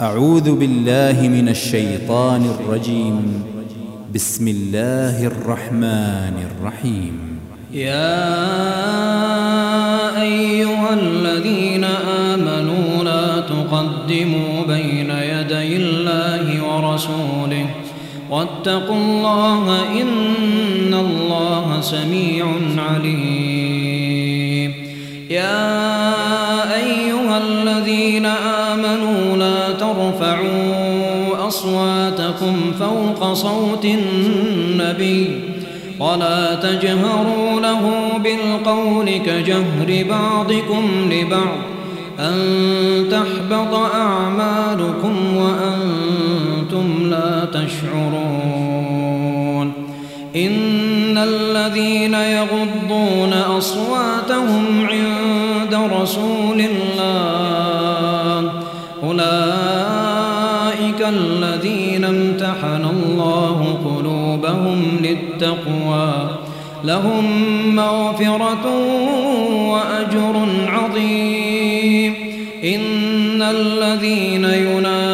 أعوذ بالله من الشيطان الرجيم. بسم الله الرحمن الرحيم. يا أيها الذين آمنوا لا تقدموا بين يدي الله ورسوله. واتقوا الله إن الله سميع عليم. يا أصواتكم فوق صوت النبي ولا تجهروا له بالقول كجهر بعضكم لبعض أن تحبط أعمالكم وأنتم لا تشعرون إن الذين يغضون أصواتهم عند رسول الذين امتحن الله قلوبهم للتقوى. لهم مغفرة وأجر عظيم. إن الذين ينادونك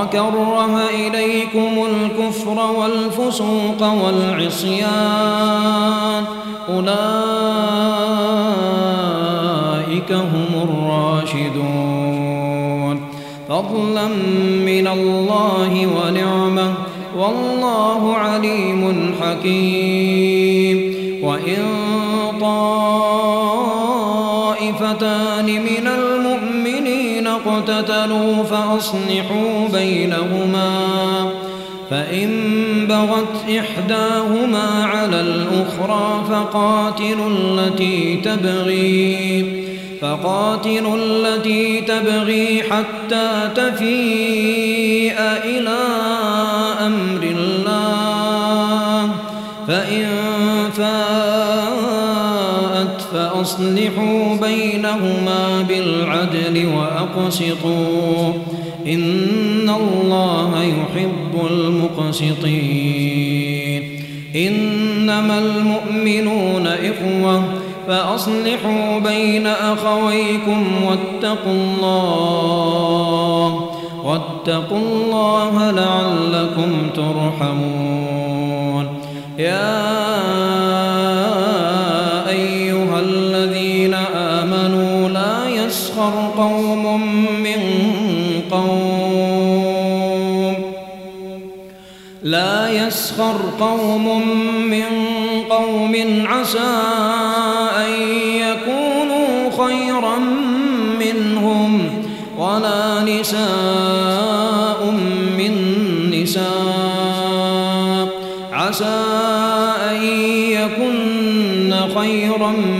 وكره إليكم الكفر والفسوق والعصيان أولئك هم الراشدون. فضلا من الله ونعمة والله عليم حكيم. وإن طائفتان من المؤمنين اقتتلوا فأصلحوا بينهما فإن بغت إحداهما على الأخرى فقاتلوا التي تبغي فقاتلوا التي تبغي حتى تفيء إلى فأصلحوا بينهما بالعدل وأقسطوا. إن الله يحب المقسطين. إنما المؤمنون إخوة فأصلحوا بين أخويكم واتقوا الله واتقوا الله لعلكم ترحمون. يا يسخر قوم من قوم لا يسخر قوم من قوم عسى أن يكونوا خيرا منهم ولا نساء من نساء عسى أن يكن خيرا منهن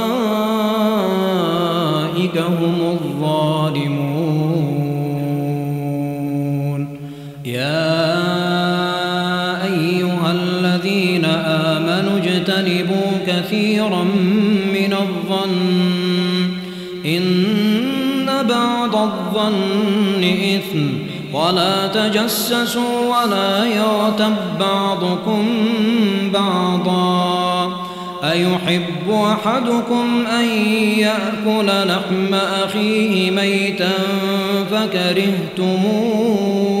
آمنوا اجتنبوا كثيرا من الظن. إن بعض الظن إثم. ولا تجسسوا ولا يغتب بعضكم بعضا. أيحب أحدكم أن يأكل لحم أخيه ميتا فكرهتموه.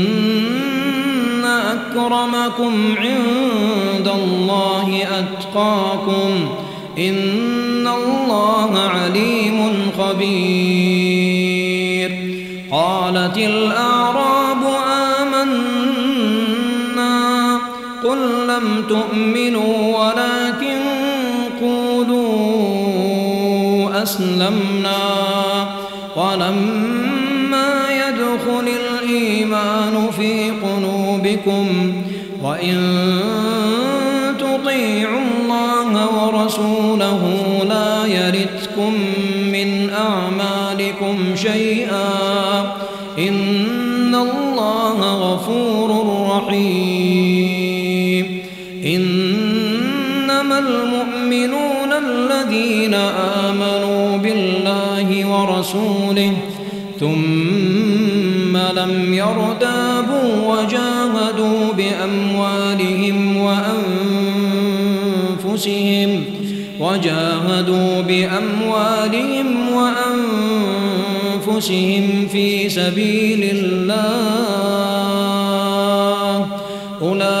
أكرمكم عند الله أتقاكم إن الله عليم خبير. قالت الأعراب آمنا قل لم تؤمنوا ولكن قولوا أسلمنا. ولما يدخل الإيمان في قلوبكم وإن تطيعوا الله ورسوله لا يردكم من أعمالكم شيئا إن الله غفور رحيم إنما المؤمنون الذين آمنوا بالله ورسوله ثم لم يرتابوا وجاهدوا بأموالهم وأنفسهم وجاهدوا بأموالهم وأنفسهم في سبيل الله أولئك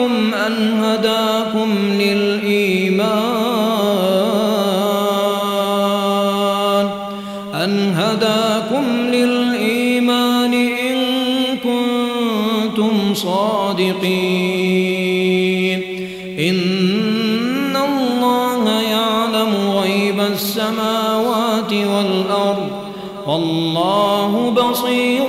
عليكم أن هداكم للإيمان أن هداكم للإيمان إن كنتم صادقين. إن الله يعلم غيب السماوات والأرض والله بصير